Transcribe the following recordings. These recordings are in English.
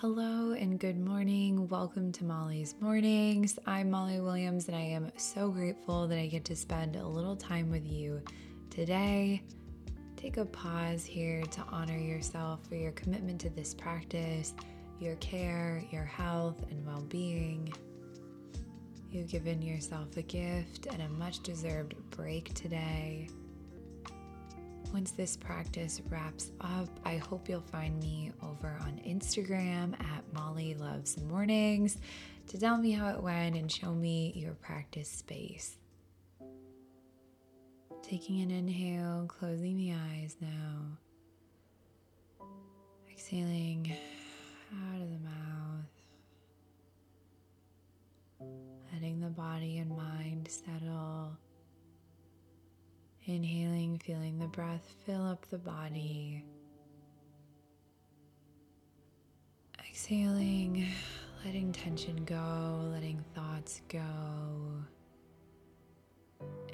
Hello and good morning. Welcome to Molly's Mornings. I'm Molly Williams, and I am so grateful that I get to spend a little time with you today. Take a pause here to honor yourself for your commitment to this practice, your care, your health, and well being. You've given yourself a gift and a much deserved break today. Once this practice wraps up, I hope you'll find me over on Instagram at Molly Loves Mornings to tell me how it went and show me your practice space. Taking an inhale, closing the eyes now. Exhaling out of the mouth. Letting the body and mind settle Inhaling, feeling the breath fill up the body. Exhaling, letting tension go, letting thoughts go.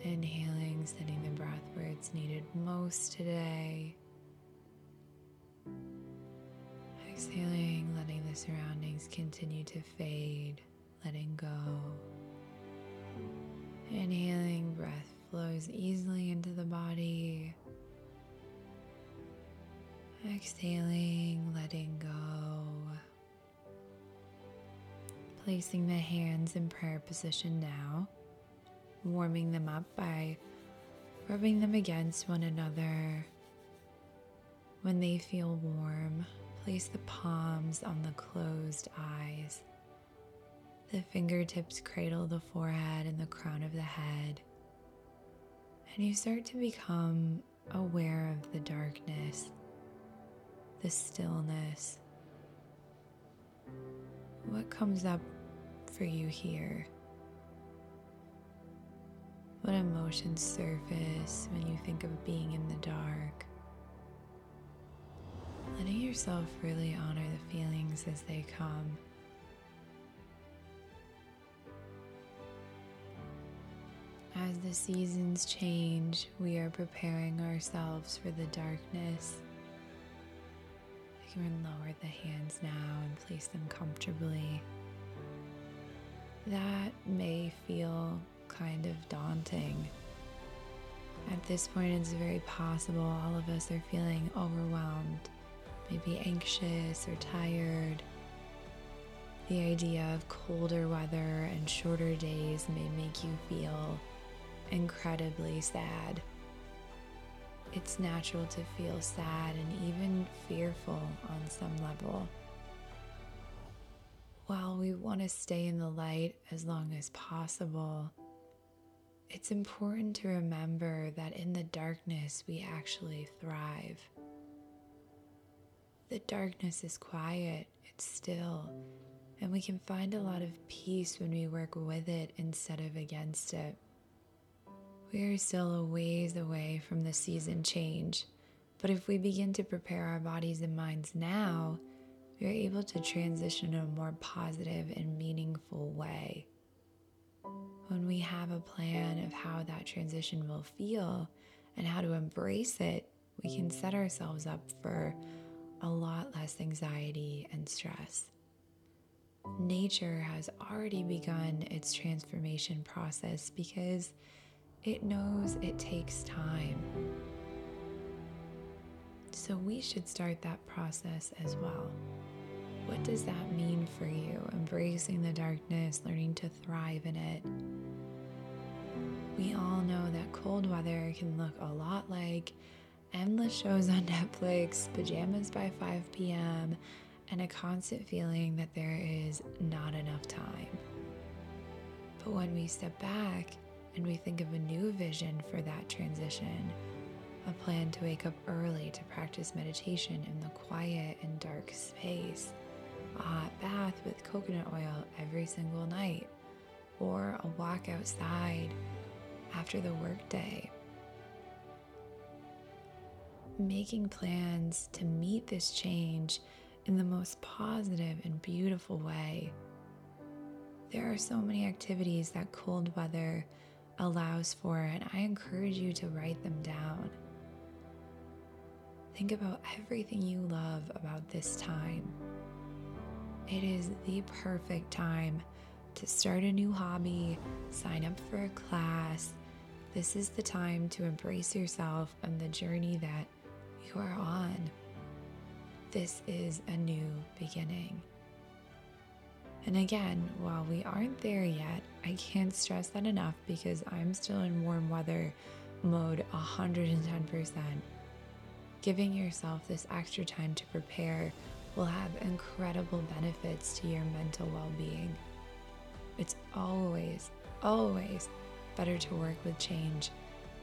Inhaling, sending the breath where it's needed most today. Exhaling, letting the surroundings continue to fade, letting go. Inhaling, breath flows easily into the body. Exhaling, letting go. Placing the hands in prayer position now, warming them up by rubbing them against one another. When they feel warm, place the palms on the closed eyes. The fingertips cradle the forehead and the crown of the head and you start to become aware of the darkness, the stillness. What comes up for you here? What emotions surface when you think of being in the dark? Letting yourself really honor the feelings as they come. As the seasons change, we are preparing ourselves for the darkness. You can lower the hands now and place them comfortably. That may feel kind of daunting. At this point, it's very possible all of us are feeling overwhelmed, maybe anxious or tired. The idea of colder weather and shorter days may make you feel incredibly sad. It's natural to feel sad and even fearful on some level. While we want to stay in the light as long as possible, it's important to remember that in the darkness we actually thrive. The darkness is quiet, it's still, and we can find a lot of peace when we work with it instead of against it. We are still a ways away from the season change, but if we begin to prepare our bodies and minds now, we are able to transition in a more positive and meaningful way. When we have a plan of how that transition will feel and how to embrace it, we can set ourselves up for a lot less anxiety and stress. Nature has already begun its transformation process because it knows it takes time. So we should start that process as well. What does that mean for you? Embracing the darkness, learning to thrive in it. We all know that cold weather can look a lot like endless shows on Netflix, pajamas by 5 p.m., and a constant feeling that there is not enough time. But when we step back and we think of a new vision for that transition, a plan to wake up early to practice meditation in the quiet and dark space, a hot bath with coconut oil every single night, or a walk outside after the workday. Making plans to meet this change in the most positive and beautiful way. There are so many activities that cold weather allows for, and I encourage you to write them down. Think about everything you love about this time. it is the perfect time to start a new hobby, sign up for a class. This is the time to embrace yourself and the journey that you are on. This is a new beginning. And again, while we aren't there yet, I can't stress that enough because I'm still in warm weather mode 110%. Giving yourself this extra time to prepare will have incredible benefits to your mental well being. It's always, always better to work with change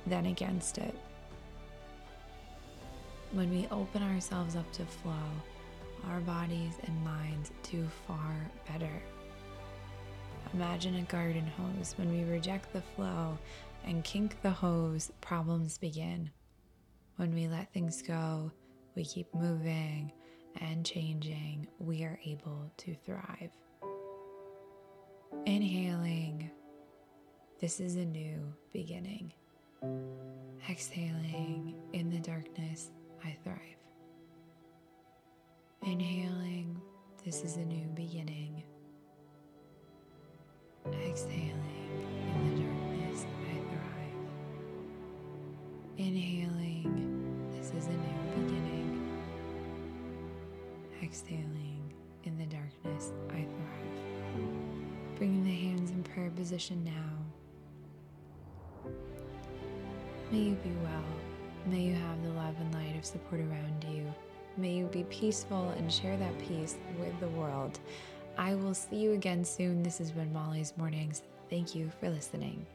than against it. When we open ourselves up to flow, our bodies and minds do far better. Imagine a garden hose. When we reject the flow and kink the hose, problems begin. When we let things go, we keep moving and changing, we are able to thrive. Inhaling, this is a new beginning. Exhaling, in the darkness, I thrive. Inhaling, this is a new beginning. Exhaling, in the darkness, I thrive. Inhaling, this is a new beginning. Exhaling, in the darkness, I thrive. Bringing the hands in prayer position now. May you be well. May you have the love and light of support around you. May you be peaceful and share that peace with the world. I will see you again soon. This has been Molly's Mornings. Thank you for listening.